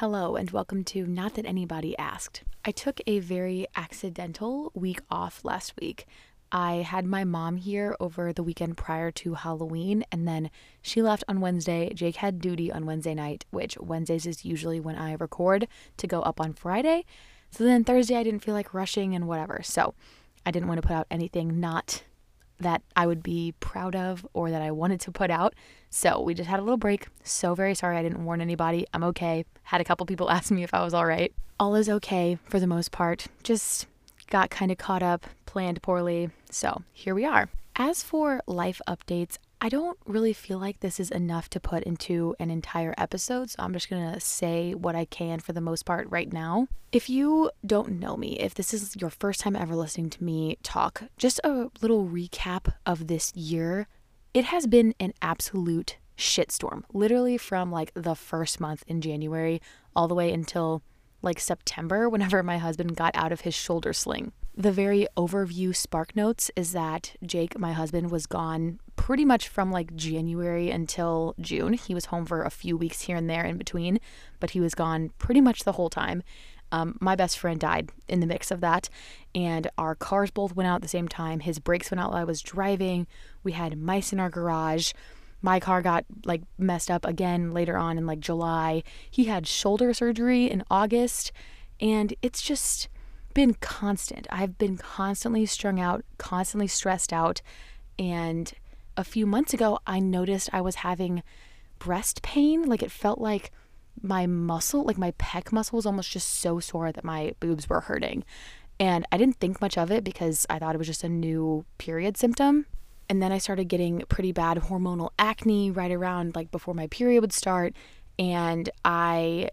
Hello, and welcome to Not That Anybody Asked. I took a very accidental week off last week. I had my mom here over the weekend prior to Halloween, and then she left on Wednesday. Jake had duty on Wednesday night, which Wednesdays is usually when I record to go up on Friday. So then Thursday, I didn't feel like rushing and whatever. So I didn't want to put out anything not that I would be proud of or that I wanted to put out. So we just had a little break. So very sorry I didn't warn anybody. I'm okay. Had a couple people ask me if I was all right. All is okay for the most part. Just got kind of caught up, planned poorly. So here we are. As for life updates, I don't really feel like this is enough to put into an entire episode, so I'm just gonna say what I can for the most part right now. If you don't know me, if this is your first time ever listening to me talk, just a little recap of this year. It has been an absolute shitstorm, literally from like the first month in January all the way until like September, whenever my husband got out of his shoulder sling. The very overview spark notes is that Jake, my husband, was gone pretty much from like January until June. He was home for a few weeks here and there in between, but he was gone pretty much the whole time. Um, my best friend died in the mix of that, and our cars both went out at the same time. His brakes went out while I was driving. We had mice in our garage. My car got like messed up again later on in like July. He had shoulder surgery in August, and it's just been constant. I've been constantly strung out, constantly stressed out, and a few months ago, I noticed I was having breast pain. Like it felt like my muscle, like my pec muscle, was almost just so sore that my boobs were hurting. And I didn't think much of it because I thought it was just a new period symptom. And then I started getting pretty bad hormonal acne right around like before my period would start. And I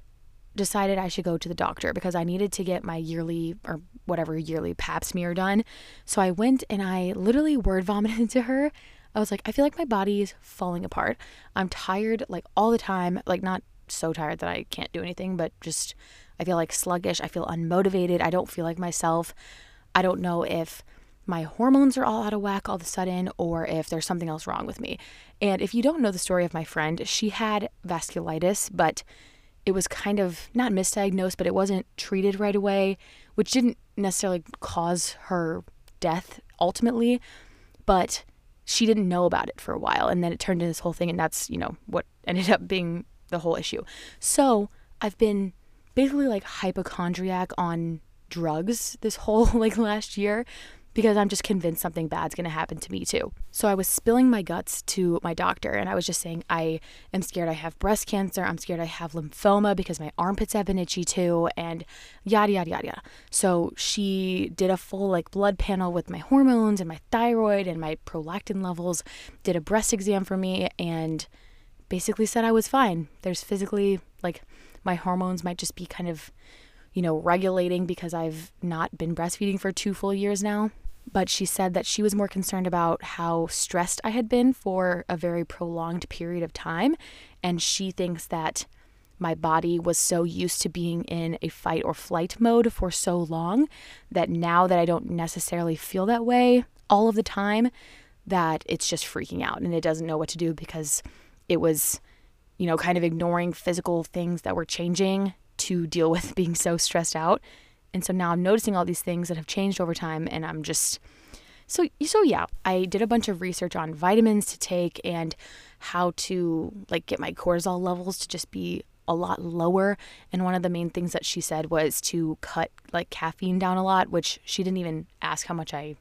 decided I should go to the doctor because I needed to get my yearly or whatever yearly pap smear done. So I went and I literally word vomited to her. I was like, I feel like my body is falling apart. I'm tired like all the time, like not so tired that I can't do anything, but just I feel like sluggish. I feel unmotivated. I don't feel like myself. I don't know if my hormones are all out of whack all of a sudden or if there's something else wrong with me. And if you don't know the story of my friend, she had vasculitis, but it was kind of not misdiagnosed, but it wasn't treated right away, which didn't necessarily cause her death ultimately, but she didn't know about it for a while and then it turned into this whole thing and that's you know what ended up being the whole issue. So i've been basically like hypochondriac on drugs this whole like last year because I'm just convinced something bad's going to happen to me too. So I was spilling my guts to my doctor and I was just saying, I am scared I have breast cancer. I'm scared I have lymphoma because my armpits have been itchy too, and yada, yada, yada, yada. So she did a full like blood panel with my hormones and my thyroid and my prolactin levels, did a breast exam for me, and basically said I was fine. There's physically like my hormones might just be kind of you know, regulating because I've not been breastfeeding for two full years now but she said that she was more concerned about how stressed I had been for a very prolonged period of time. And she thinks that my body was so used to being in a fight or flight mode for so long that now that I don't necessarily feel that way all of the time, that it's just freaking out and it doesn't know what to do because it was, you know, kind of ignoring physical things that were changing to deal with being so stressed out. And so now I'm noticing all these things that have changed over time and I'm just so so yeah, I did a bunch of research on vitamins to take and how to like get my cortisol levels to just be a lot lower and one of the main things that she said was to cut like caffeine down a lot, which she didn't even ask how much I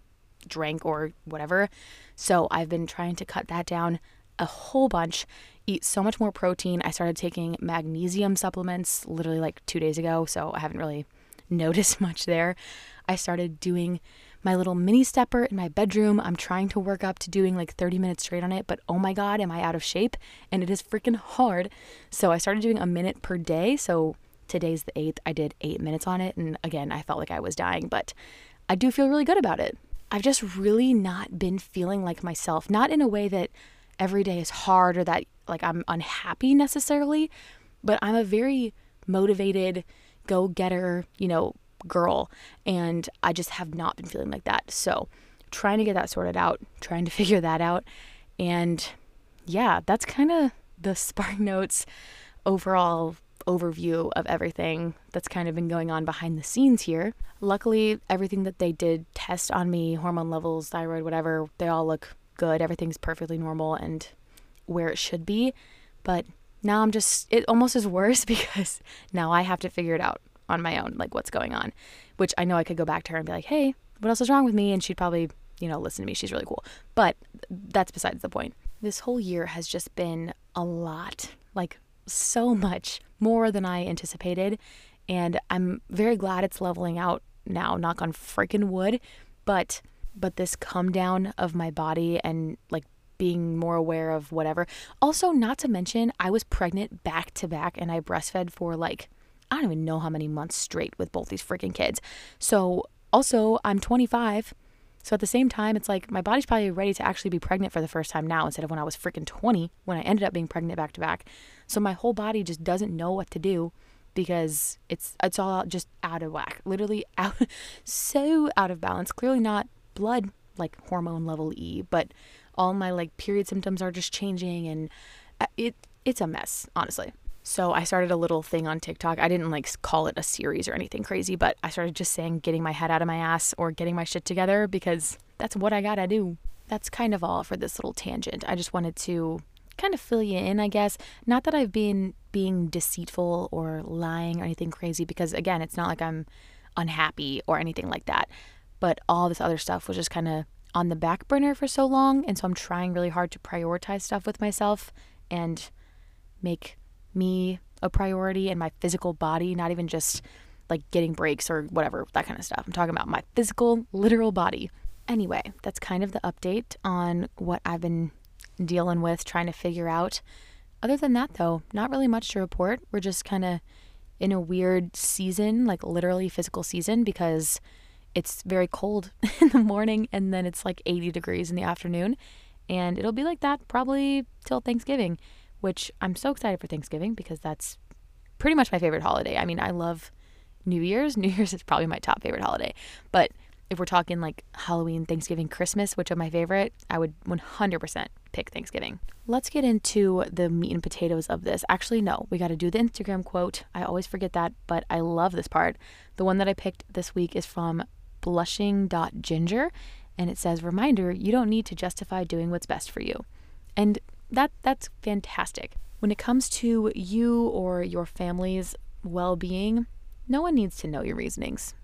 drank or whatever. So I've been trying to cut that down a whole bunch, eat so much more protein. I started taking magnesium supplements literally like 2 days ago, so I haven't really notice much there. I started doing my little mini stepper in my bedroom. I'm trying to work up to doing like 30 minutes straight on it, but oh my God, am I out of shape? And it is freaking hard. So I started doing a minute per day. So today's the 8th. I did eight minutes on it. And again, I felt like I was dying, but I do feel really good about it. I've just really not been feeling like myself, not in a way that every day is hard or that like I'm unhappy necessarily, but I'm a very motivated, go getter, you know, girl. And I just have not been feeling like that. So, trying to get that sorted out, trying to figure that out. And yeah, that's kind of the Spark Notes overall overview of everything that's kind of been going on behind the scenes here. Luckily, everything that they did test on me, hormone levels, thyroid, whatever, they all look good. Everything's perfectly normal and where it should be. But now I'm just, it almost is worse because now I have to figure it out on my own, like what's going on, which I know I could go back to her and be like, hey, what else is wrong with me? And she'd probably, you know, listen to me. She's really cool. But that's besides the point. This whole year has just been a lot, like so much more than I anticipated. And I'm very glad it's leveling out now, knock on freaking wood. But but this come down of my body and like being more aware of whatever. Also, not to mention, I was pregnant back to back and I breastfed for like I don't even know how many months straight with both these freaking kids. So, also, I'm 25. So, at the same time, it's like my body's probably ready to actually be pregnant for the first time now instead of when I was freaking 20 when I ended up being pregnant back to back. So, my whole body just doesn't know what to do because it's it's all just out of whack. Literally out so out of balance. Clearly not blood like hormone level E, but all my like period symptoms are just changing and uh, it it's a mess, honestly. So I started a little thing on TikTok. I didn't like call it a series or anything crazy, but I started just saying getting my head out of my ass or getting my shit together because that's what I gotta do. That's kind of all for this little tangent. I just wanted to kind of fill you in, I guess. Not that I've been being deceitful or lying or anything crazy because again, it's not like I'm unhappy or anything like that. But all this other stuff was just kind of on the back burner for so long, and so I'm trying really hard to prioritize stuff with myself and make me a priority and my physical body, not even just like getting breaks or whatever, that kind of stuff. I'm talking about my physical, literal body. Anyway, that's kind of the update on what I've been dealing with, trying to figure out. Other than that, though, not really much to report. We're just kind of in a weird season, like literally physical season, because it's very cold in the morning and then it's like 80 degrees in the afternoon. And it'll be like that probably till Thanksgiving which I'm so excited for Thanksgiving because that's pretty much my favorite holiday. I mean, I love New Year's. New Year's is probably my top favorite holiday. But if we're talking like Halloween, Thanksgiving, Christmas, which are my favorite, I would 100% pick Thanksgiving. Let's get into the meat and potatoes of this. Actually, no, we got to do the Instagram quote. I always forget that, but I love this part. The one that I picked this week is from blushing.ginger, and it says, Reminder, you don't need to justify doing what's best for you. And that that's fantastic. When it comes to you or your family's well-being, no one needs to know your reasonings.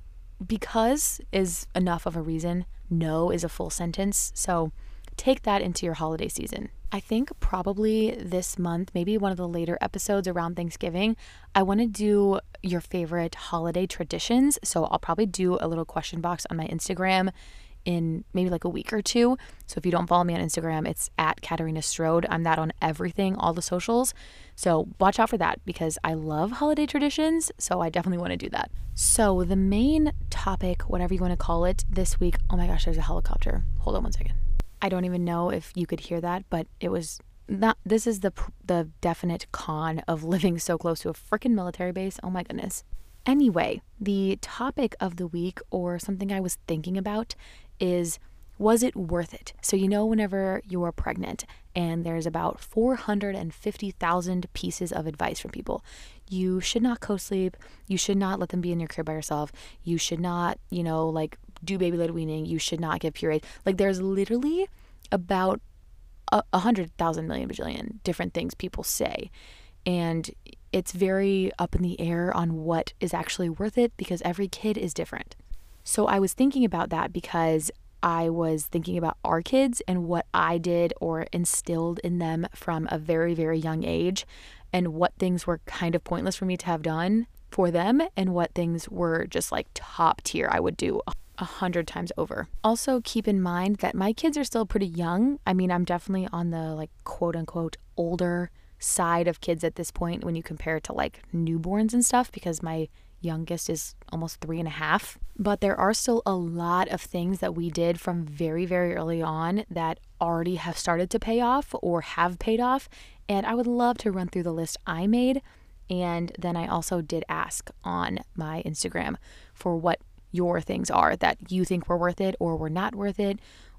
Because is enough of a reason. No is a full sentence. So take that into your holiday season. I think probably this month, maybe one of the later episodes around Thanksgiving, I want to do your favorite holiday traditions. So I'll probably do a little question box on my Instagram in maybe like a week or two. So if you don't follow me on Instagram, it's at Katarina Strode. I'm that on everything, all the socials. So watch out for that because I love holiday traditions. So I definitely want to do that. So the main topic, whatever you want to call it, this week. Oh my gosh, there's a helicopter. Hold on one second. I don't even know if you could hear that, but it was not. This is the the definite con of living so close to a freaking military base. Oh my goodness. Anyway, the topic of the week, or something I was thinking about, is was it worth it? So, you know, whenever you're pregnant and there's about 450,000 pieces of advice from people, you should not co sleep. You should not let them be in your crib by yourself. You should not, you know, like do baby led weaning. You should not give pureed. Like, there's literally about a, hundred thousand million bajillion different things people say. And it's very up in the air on what is actually worth it because every kid is different. So I was thinking about that because I was thinking about our kids and what I did or instilled in them from a very, very young age, and what things were kind of pointless for me to have done for them, and what things were just like top tier I would do a hundred times over. Also, keep in mind that my kids are still pretty young. I mean, I'm definitely on the like quote unquote older side of kids at this point when you compare it to like newborns and stuff because my youngest is almost three and a half. But there are still a lot of things that we did from very, very early on that already have started to pay off or have paid off. And I would love to run through the list I made. And then I also did ask on my Instagram for what your things are that you think were worth it or were not worth it,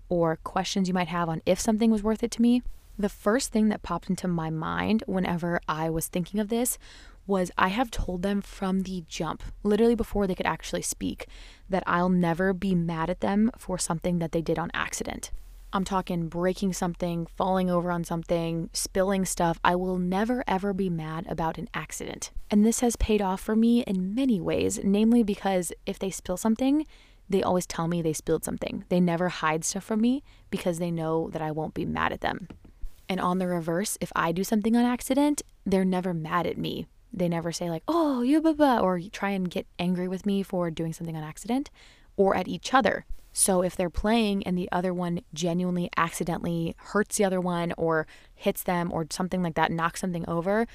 or questions you might have on if something was worth it to me. The first thing that popped into my mind whenever I was thinking of this was I have told them from the jump, literally before they could actually speak, that I'll never be mad at them for something that they did on accident. I'm talking breaking something, falling over on something, spilling stuff. I will never ever be mad about an accident. And this has paid off for me in many ways, namely because if they spill something, they always tell me they spilled something. They never hide stuff from me because they know that I won't be mad at them. And on the reverse, if I do something on accident, they're never mad at me. They never say, like, oh, you blah, blah, or try and get angry with me for doing something on accident or at each other. So if they're playing and the other one genuinely accidentally hurts the other one or hits them or something like that, knocks something over,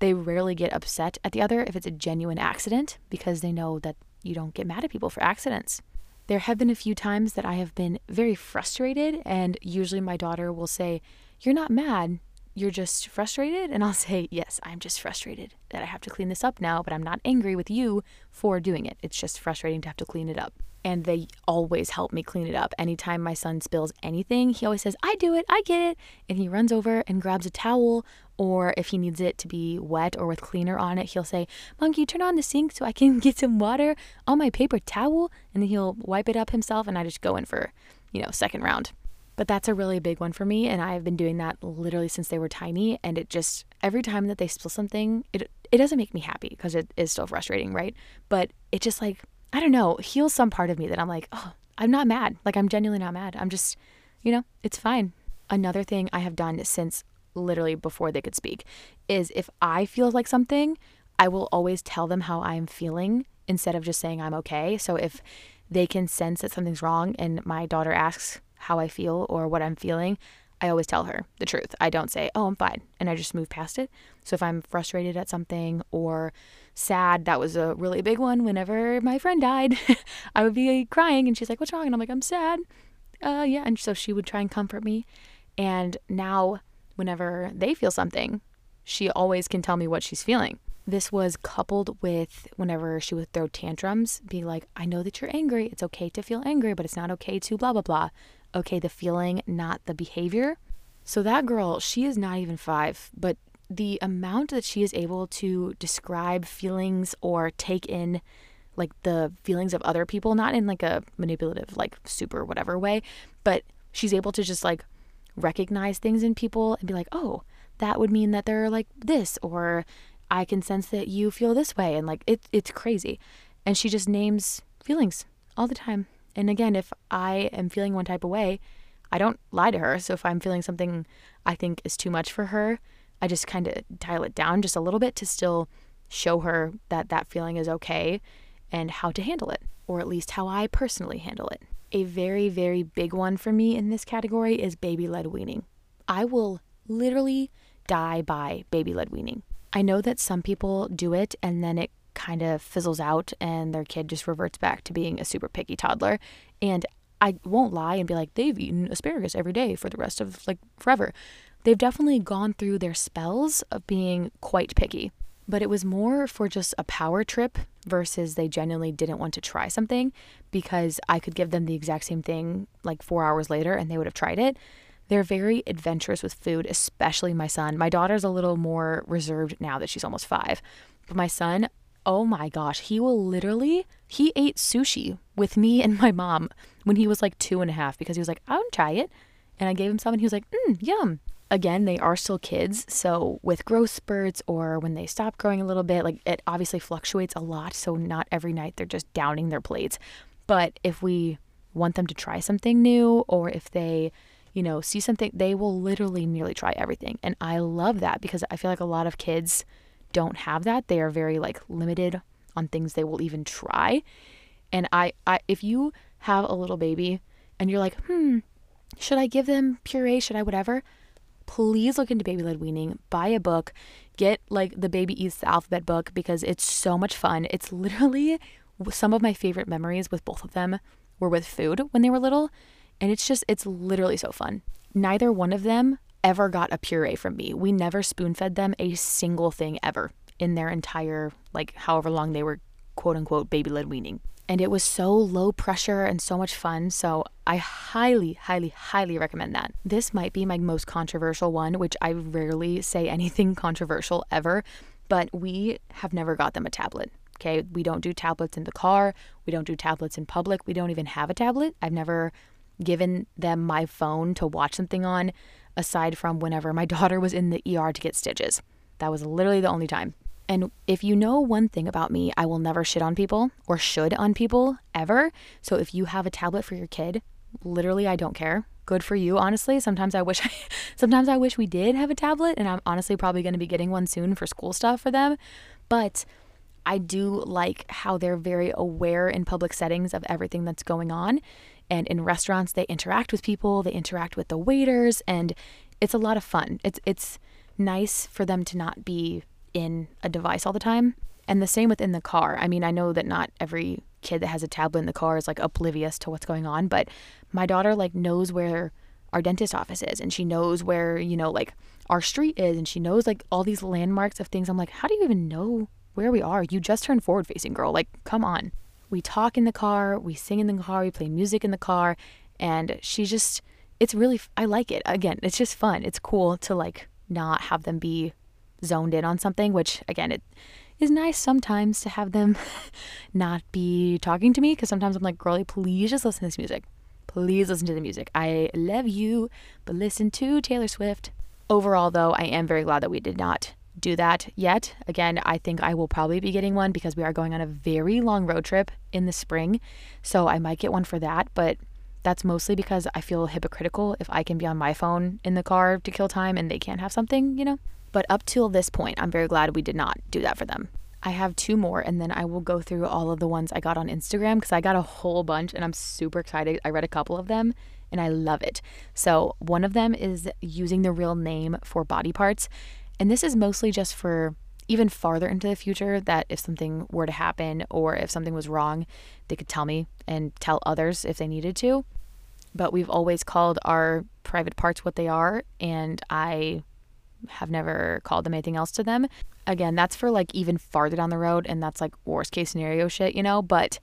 they rarely get upset at the other if it's a genuine accident because they know that you don't get mad at people for accidents. There have been a few times that I have been very frustrated, and usually my daughter will say, You're not mad, you're just frustrated. And I'll say, Yes, I'm just frustrated that I have to clean this up now, but I'm not angry with you for doing it. It's just frustrating to have to clean it up and they always help me clean it up. Anytime my son spills anything, he always says, I do it, I get it. And he runs over and grabs a towel, or if he needs it to be wet or with cleaner on it, he'll say, Monkey, turn on the sink so I can get some water on my paper towel. And then he'll wipe it up himself, and I just go in for, you know, second round. But that's a really big one for me. And I've been doing that literally since they were tiny. And it just, every time that they spill something, it, it doesn't make me happy because it is still frustrating, right? But it just like I don't know, heals some part of me that I'm like, oh, I'm not mad. Like, I'm genuinely not mad. I'm just, you know, it's fine. Another thing I have done since literally before they could speak is if I feel like something, I will always tell them how I'm feeling instead of just saying I'm okay. So if they can sense that something's wrong and my daughter asks how I feel or what I'm feeling, I always tell her the truth. I don't say, oh, I'm fine, and I just move past it. So if I'm frustrated at something or sad, that was a really big one. Whenever my friend died, I would be crying, and she's like, what's wrong? And I'm like, I'm sad. Uh, yeah. And so she would try and comfort me. And now, whenever they feel something, she always can tell me what she's feeling. This was coupled with whenever she would throw tantrums, be like, I know that you're angry. It's okay to feel angry, but it's not okay to blah, blah, blah okay, the feeling, not the behavior. So that girl, she is not even five, but the amount that she is able to describe feelings or take in like the feelings of other people, not in like a manipulative, like super whatever way, but she's able to just like recognize things in people and be like, oh, that would mean that they're like this, or I can sense that you feel this way. And like it, it's crazy. And she just names feelings all the time. And again, if I am feeling one type of way, I don't lie to her. So if I'm feeling something I think is too much for her, I just kind of dial it down just a little bit to still show her that that feeling is okay and how to handle it, or at least how I personally handle it. A very, very big one for me in this category is baby led weaning. I will literally die by baby led weaning. I know that some people do it and then it kind of fizzles out and their kid just reverts back to being a super picky toddler. And I won't lie and be like, they've eaten asparagus every day for the rest of like forever. They've definitely gone through their spells of being quite picky, but it was more for just a power trip versus they genuinely didn't want to try something because I could give them the exact same thing like four hours later and they would have tried it. They're very adventurous with food, especially my son. My daughter's a little more reserved now that she's almost five. But my son, oh my gosh, he will literally, he ate sushi with me and my mom when he was like two and a half because he was like, I'll try it. And I gave him some and he was like, mm, yum. Again, they are still kids. So with growth spurts or when they stop growing a little bit, like it obviously fluctuates a lot. So not every night they're just downing their plates. But if we want them to try something new or if they, you know, see something, they will literally nearly try everything. And I love that because I feel like a lot of kids, don't have that. They are very like limited on things they will even try. And I, I if you have a little baby and you're like, hmm, should I give them puree? Should I whatever? Please look into baby led weaning. Buy a book. Get like the baby eats alphabet book because it's so much fun. It's literally some of my favorite memories with both of them were with food when they were little. And it's just, it's literally so fun. Neither one of them ever got a puree from me. We never spoon fed them a single thing ever in their entire, like, however long they were quote unquote baby led weaning. And it was so low pressure and so much fun. So I highly, highly, highly recommend that. This might be my most controversial one, which I rarely say anything controversial ever. but we have never got them a tablet. Okay. We don't do tablets in the car. We don't do tablets in public. We don't even have a tablet. I've never given them my phone to watch something on aside from whenever my daughter was in the ER to get stitches. That was literally the only time. And if you know one thing about me, I will never shit on people or should on people ever. So if you have a tablet for your kid, literally I don't care. Good for you, honestly. Sometimes I wish I, sometimes I wish we did have a tablet and I'm honestly probably going to be getting one soon for school stuff for them. But I do like how they're very aware in public settings of everything that's going on. And in restaurants, they interact with people, they interact with the waiters, and it's a lot of fun. It's it's nice for them to not be in a device all the time. And the same within the car. I mean, I know that not every kid that has a tablet in the car is like oblivious to what's going on, but my daughter like knows where our dentist office is and she knows where, you know, like our street is and she knows like all these landmarks of things. I'm like, how do you even know where we are? You just turned forward facing, girl. Like, come on. We talk in the car, we sing in the car, we play music in the car, and she just it's really I like it. Again, it's just fun. It's cool to like not have them be zoned in on something, which again, it is nice sometimes to have them not be talking to me because sometimes I'm like, girlie, please just listen to this music. Please listen to the music. I love you, but listen to Taylor Swift. Overall, though, I am very glad that we did not do that yet. Again, I think I will probably be getting one because we are going on a very long road trip in the spring. So I might get one for that, but that's mostly because I feel hypocritical if I can be on my phone in the car to kill time and they can't have something, you know? But up till this point, I'm very glad we did not do that for them. I have two more and then I will go through all of the ones I got on Instagram because I got a whole bunch and I'm super excited. I read a couple of them and I love it. So, one of them is using the real name for body parts. And this is mostly just for even farther into the future that if something were to happen or if something was wrong, they could tell me and tell others if they needed to. But we've always called our private parts what they are. And I have never called them anything else to them. Again, that's for like even farther down the road, and that's like worst case scenario shit, you know? But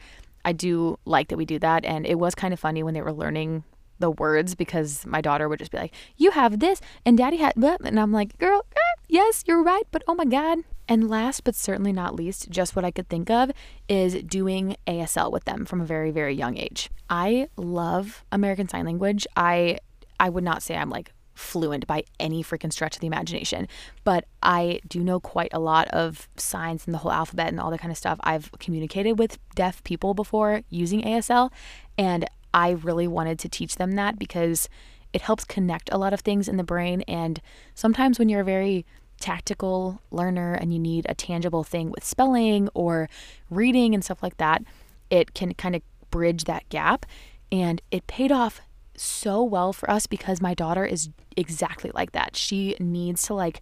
I do like that we do that. And it was kind of funny when they were learning the words because my daughter would just be like, You have this, and daddy had, and I'm like, Girl, eh, yes, you're right, but oh my God. And last but certainly not least, just what I could think of is doing ASL with them from a very, very young age. I love American Sign Language. I I would not say I'm like fluent by any freaking stretch of the imagination, but I do know quite a lot of signs and the whole alphabet and all that kind of stuff. I've communicated with deaf people before using ASL, and I really wanted to teach them that because it helps connect a lot of things in the brain. And sometimes when you're a very tactical learner and you need a tangible thing with spelling or reading and stuff like that, it can kind of bridge that gap. And it paid off so well for us because my daughter is exactly like that. She needs to like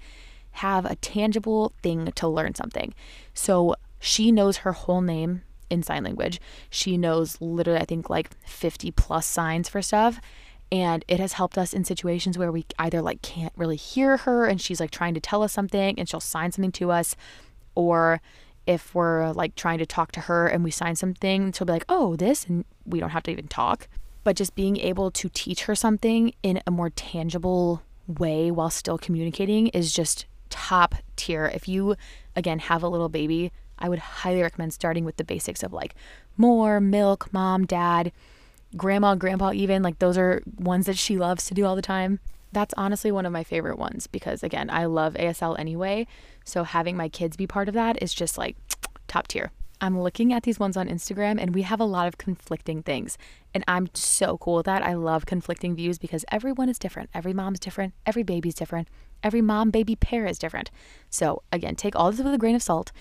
have a tangible thing to learn something. So she knows her whole name in sign language. She knows literally, I think, like 50 plus signs for stuff. And it has helped us in situations where we either like can't really hear her and she's like trying to tell us something and she'll sign something to us, or if we're like trying to talk to her and we sign something, she'll be like, oh, this, and we don't have to even talk but just being able to teach her something in a more tangible way while still communicating is just top tier. If you, again, have a little baby, I would highly recommend starting with the basics of like more, milk, mom, dad, grandma, grandpa, even. Like those are ones that she loves to do all the time. That's honestly one of my favorite ones because, again, I love ASL anyway. So having my kids be part of that is just like top tier. I'm looking at these ones on Instagram and we have a lot of conflicting things. And I'm so cool with that. I love conflicting views because everyone is different. Every mom's different. Every baby's different. Every mom baby pair is different. So, again, take all this with a grain of salt.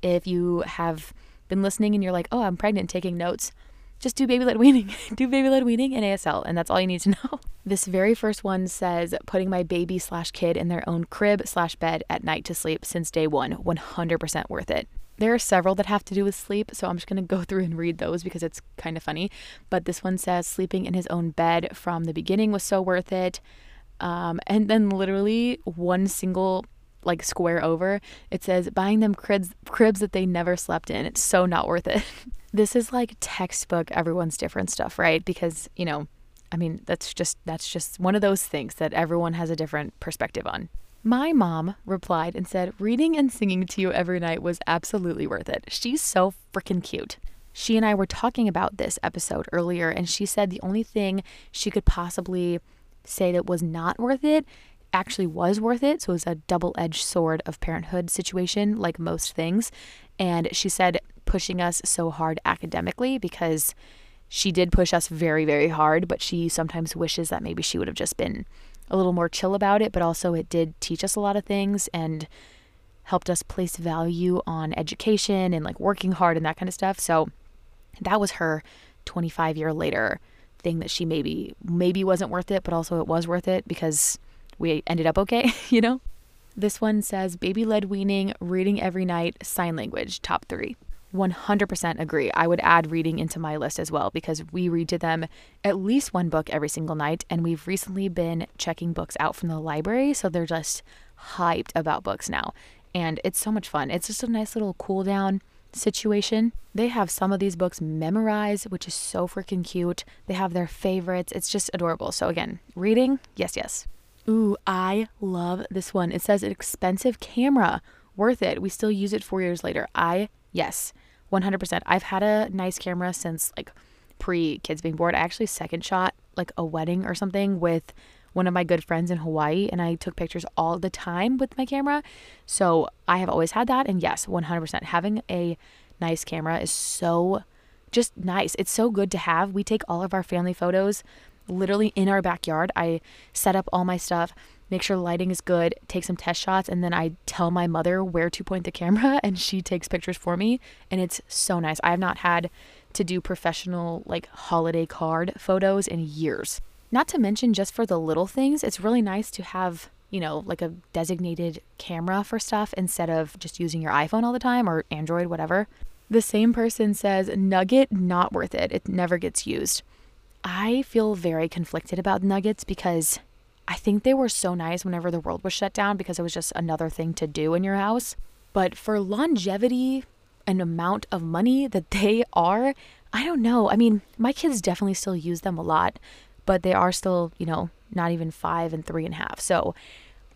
If you have been listening and you're like, oh, I'm pregnant, taking notes, just do baby led weaning. do baby led weaning and ASL, and that's all you need to know. This very first one says putting my baby slash kid in their own crib slash bed at night to sleep since day one. 100% worth it. There are several that have to do with sleep, so I'm just going to go through and read those because it's kind of funny. But this one says sleeping in his own bed from the beginning was so worth it. Um, and then literally one single like square over, it says buying them cribs cribs that they never slept in. It's so not worth it. this is like textbook everyone's different stuff, right? Because, you know, I mean, that's just that's just one of those things that everyone has a different perspective on. My mom replied and said, Reading and singing to you every night was absolutely worth it. She's so freaking cute. She and I were talking about this episode earlier, and she said the only thing she could possibly say that was not worth it actually was worth it. So it was a double edged sword of parenthood situation, like most things. And she said pushing us so hard academically because she did push us very, very hard, but she sometimes wishes that maybe she would have just been a little more chill about it. But also, it did teach us a lot of things and helped us place value on education and like working hard and that kind of stuff. So that was her 25 year later thing that she maybe maybe wasn't worth it, but also it was worth it because we ended up okay, you know? This one says baby led weaning, reading every night, sign language, top three. 100% agree. I would add reading into my list as well because we read to them at least one book every single night. And we've recently been checking books out from the library. So they're just hyped about books now. And it's so much fun. It's just a nice little cool down situation. They have some of these books memorized, which is so freaking cute. They have their favorites. It's just adorable. So, again, reading, yes, yes. Ooh, I love this one. It says expensive camera, worth it. We still use it four years later. I, yes, 100%. I've had a nice camera since like pre kids being born. I actually second shot like a wedding or something with one of my good friends in Hawaii and I took pictures all the time with my camera. So I have always had that. And yes, 100%. Having a nice camera is so just nice. It's so good to have. We take all of our family photos literally in our backyard. I set up all my stuff, make sure lighting is good, take some test shots, and then I tell my mother where to point the camera and she takes pictures for me. And it's so nice. I have not had to do professional, like holiday card photos in years. Not to mention, just for the little things, it's really nice to have, you know, like a designated camera for stuff instead of just using your iPhone all the time or Android, whatever. The same person says, Nugget, not worth it. It never gets used. I feel very conflicted about nuggets because I think they were so nice whenever the world was shut down because it was just another thing to do in your house. But for longevity and amount of money that they are, I don't know. I mean, my kids definitely still use them a lot but they are still, you know, not even five and three and a half. So,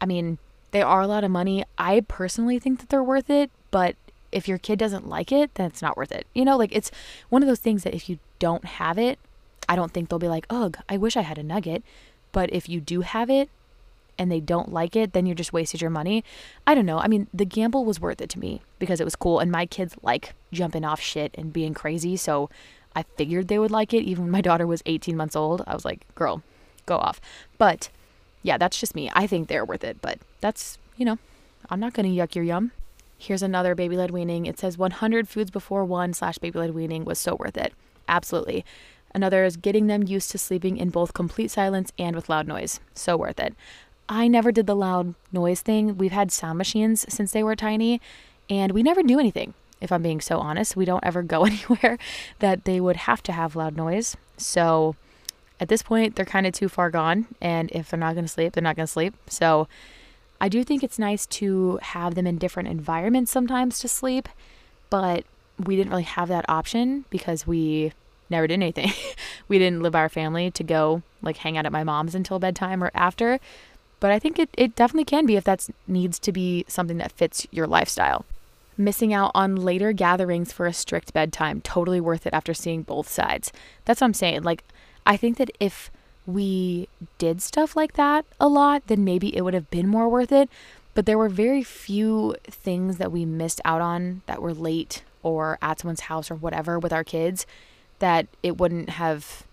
I mean, they are a lot of money. I personally think that they're worth it, but if your kid doesn't like it, then it's not worth it. You know, like it's one of those things that if you don't have it, I don't think they'll be like, ugh, I wish I had a nugget. But if you do have it and they don't like it, then you just wasted your money. I don't know. I mean, the gamble was worth it to me because it was cool. And my kids like jumping off shit and being crazy. So I figured they would like it. Even when my daughter was 18 months old, I was like, girl, go off. But yeah, that's just me. I think they're worth it, but that's, you know, I'm not going to yuck your yum. Here's another baby led weaning. It says 100 foods before one slash baby led weaning was so worth it. Absolutely. Another is getting them used to sleeping in both complete silence and with loud noise. So worth it. I never did the loud noise thing. We've had sound machines since they were tiny, and we never do anything if I'm being so honest. We don't ever go anywhere that they would have to have loud noise. So at this point, they're kind of too far gone. And if they're not going to sleep, they're not going to sleep. So I do think it's nice to have them in different environments sometimes to sleep. But we didn't really have that option because we never did anything. we didn't live our family to go like hang out at my mom's until bedtime or after. But I think it, it definitely can be if that needs to be something that fits your lifestyle missing out on later gatherings for a strict bedtime. Totally worth it after seeing both sides. That's what I'm saying. Like, I think that if we did stuff like that a lot, then maybe it would have been more worth it. But there were very few things that we missed out on that were late or at someone's house or whatever with our kids that it wouldn't have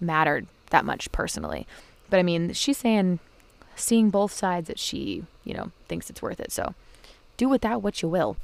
mattered that much personally. But I mean, she's saying seeing both sides that she, you know, thinks it's worth it. So do with that what you will.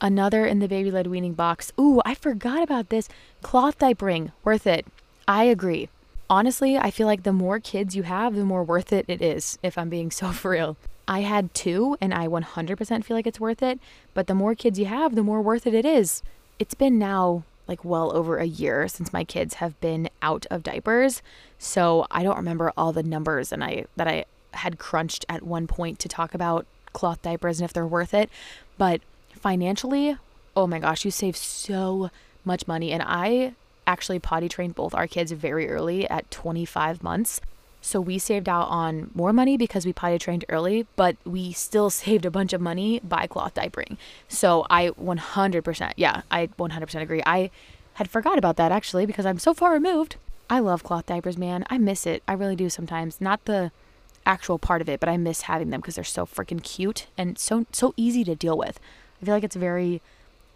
Another in the baby led weaning box. Ooh, I forgot about this. Cloth diapering, worth it. I agree. Honestly, I feel like the more kids you have, the more worth it it is, if I'm being so for real. I had two and I 100% feel like it's worth it, but the more kids you have, the more worth it it is. It's been now like well over a year since my kids have been out of diapers, so I don't remember all the numbers and I that I had crunched at one point to talk about cloth diapers and if they're worth it, but financially, oh my gosh, you save so much money. And I actually potty trained both our kids very early at 25 months. So we saved out on more money because we potty trained early, but we still saved a bunch of money by cloth diapering. So I 100%, yeah, I 100% agree. I had forgot about that actually because I'm so far removed. I love cloth diapers, man. I miss it. I really do sometimes. Not the actual part of it, but I miss having them because they're so freaking cute and so so easy to deal with. I feel like it's very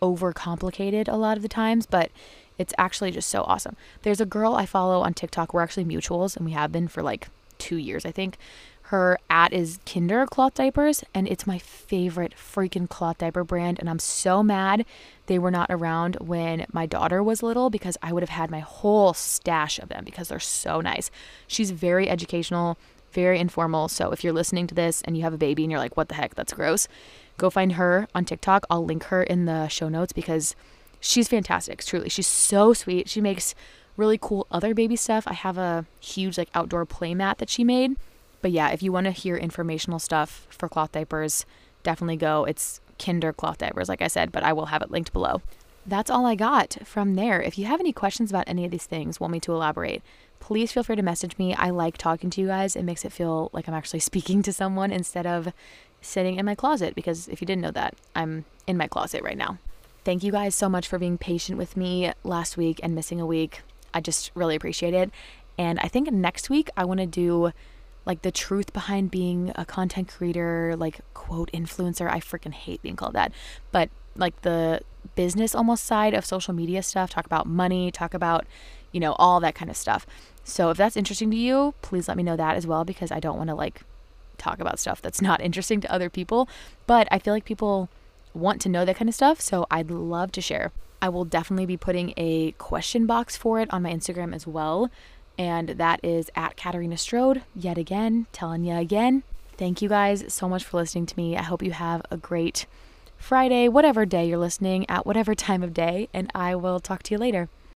overcomplicated a lot of the times, but it's actually just so awesome. There's a girl I follow on TikTok. We're actually mutuals and we have been for like 2 years, I think. Her at is Kinder cloth diapers and it's my favorite freaking cloth diaper brand and I'm so mad they were not around when my daughter was little because I would have had my whole stash of them because they're so nice. She's very educational very informal. So if you're listening to this and you have a baby and you're like, what the heck, that's gross, go find her on TikTok. I'll link her in the show notes because she's fantastic. Truly, she's so sweet. She makes really cool other baby stuff. I have a huge like outdoor play mat that she made. But yeah, if you want to hear informational stuff for cloth diapers, definitely go. It's Kinder cloth diapers, like I said, but I will have it linked below. That's all I got from there. If you have any questions about any of these things, want me to elaborate, please feel free to message me. I like talking to you guys. It makes it feel like I'm actually speaking to someone instead of sitting in my closet because if you didn't know that, I'm in my closet right now. Thank you guys so much for being patient with me last week and missing a week. I just really appreciate it. And I think next week I want to do like the truth behind being a content creator, like quote influencer. I freaking hate being called that. But like the business almost side of social media stuff, talk about money, talk about you know, all that kind of stuff. So if that's interesting to you, please let me know that as well because I don't want to like talk about stuff that's not interesting to other people. But I feel like people want to know that kind of stuff. So I'd love to share. I will definitely be putting a question box for it on my Instagram as well. And that is at Katarina Strode, yet again, telling you again. Thank you guys so much for listening to me. I hope you have a great Friday, whatever day you're listening, at whatever time of day, and I will talk to you later.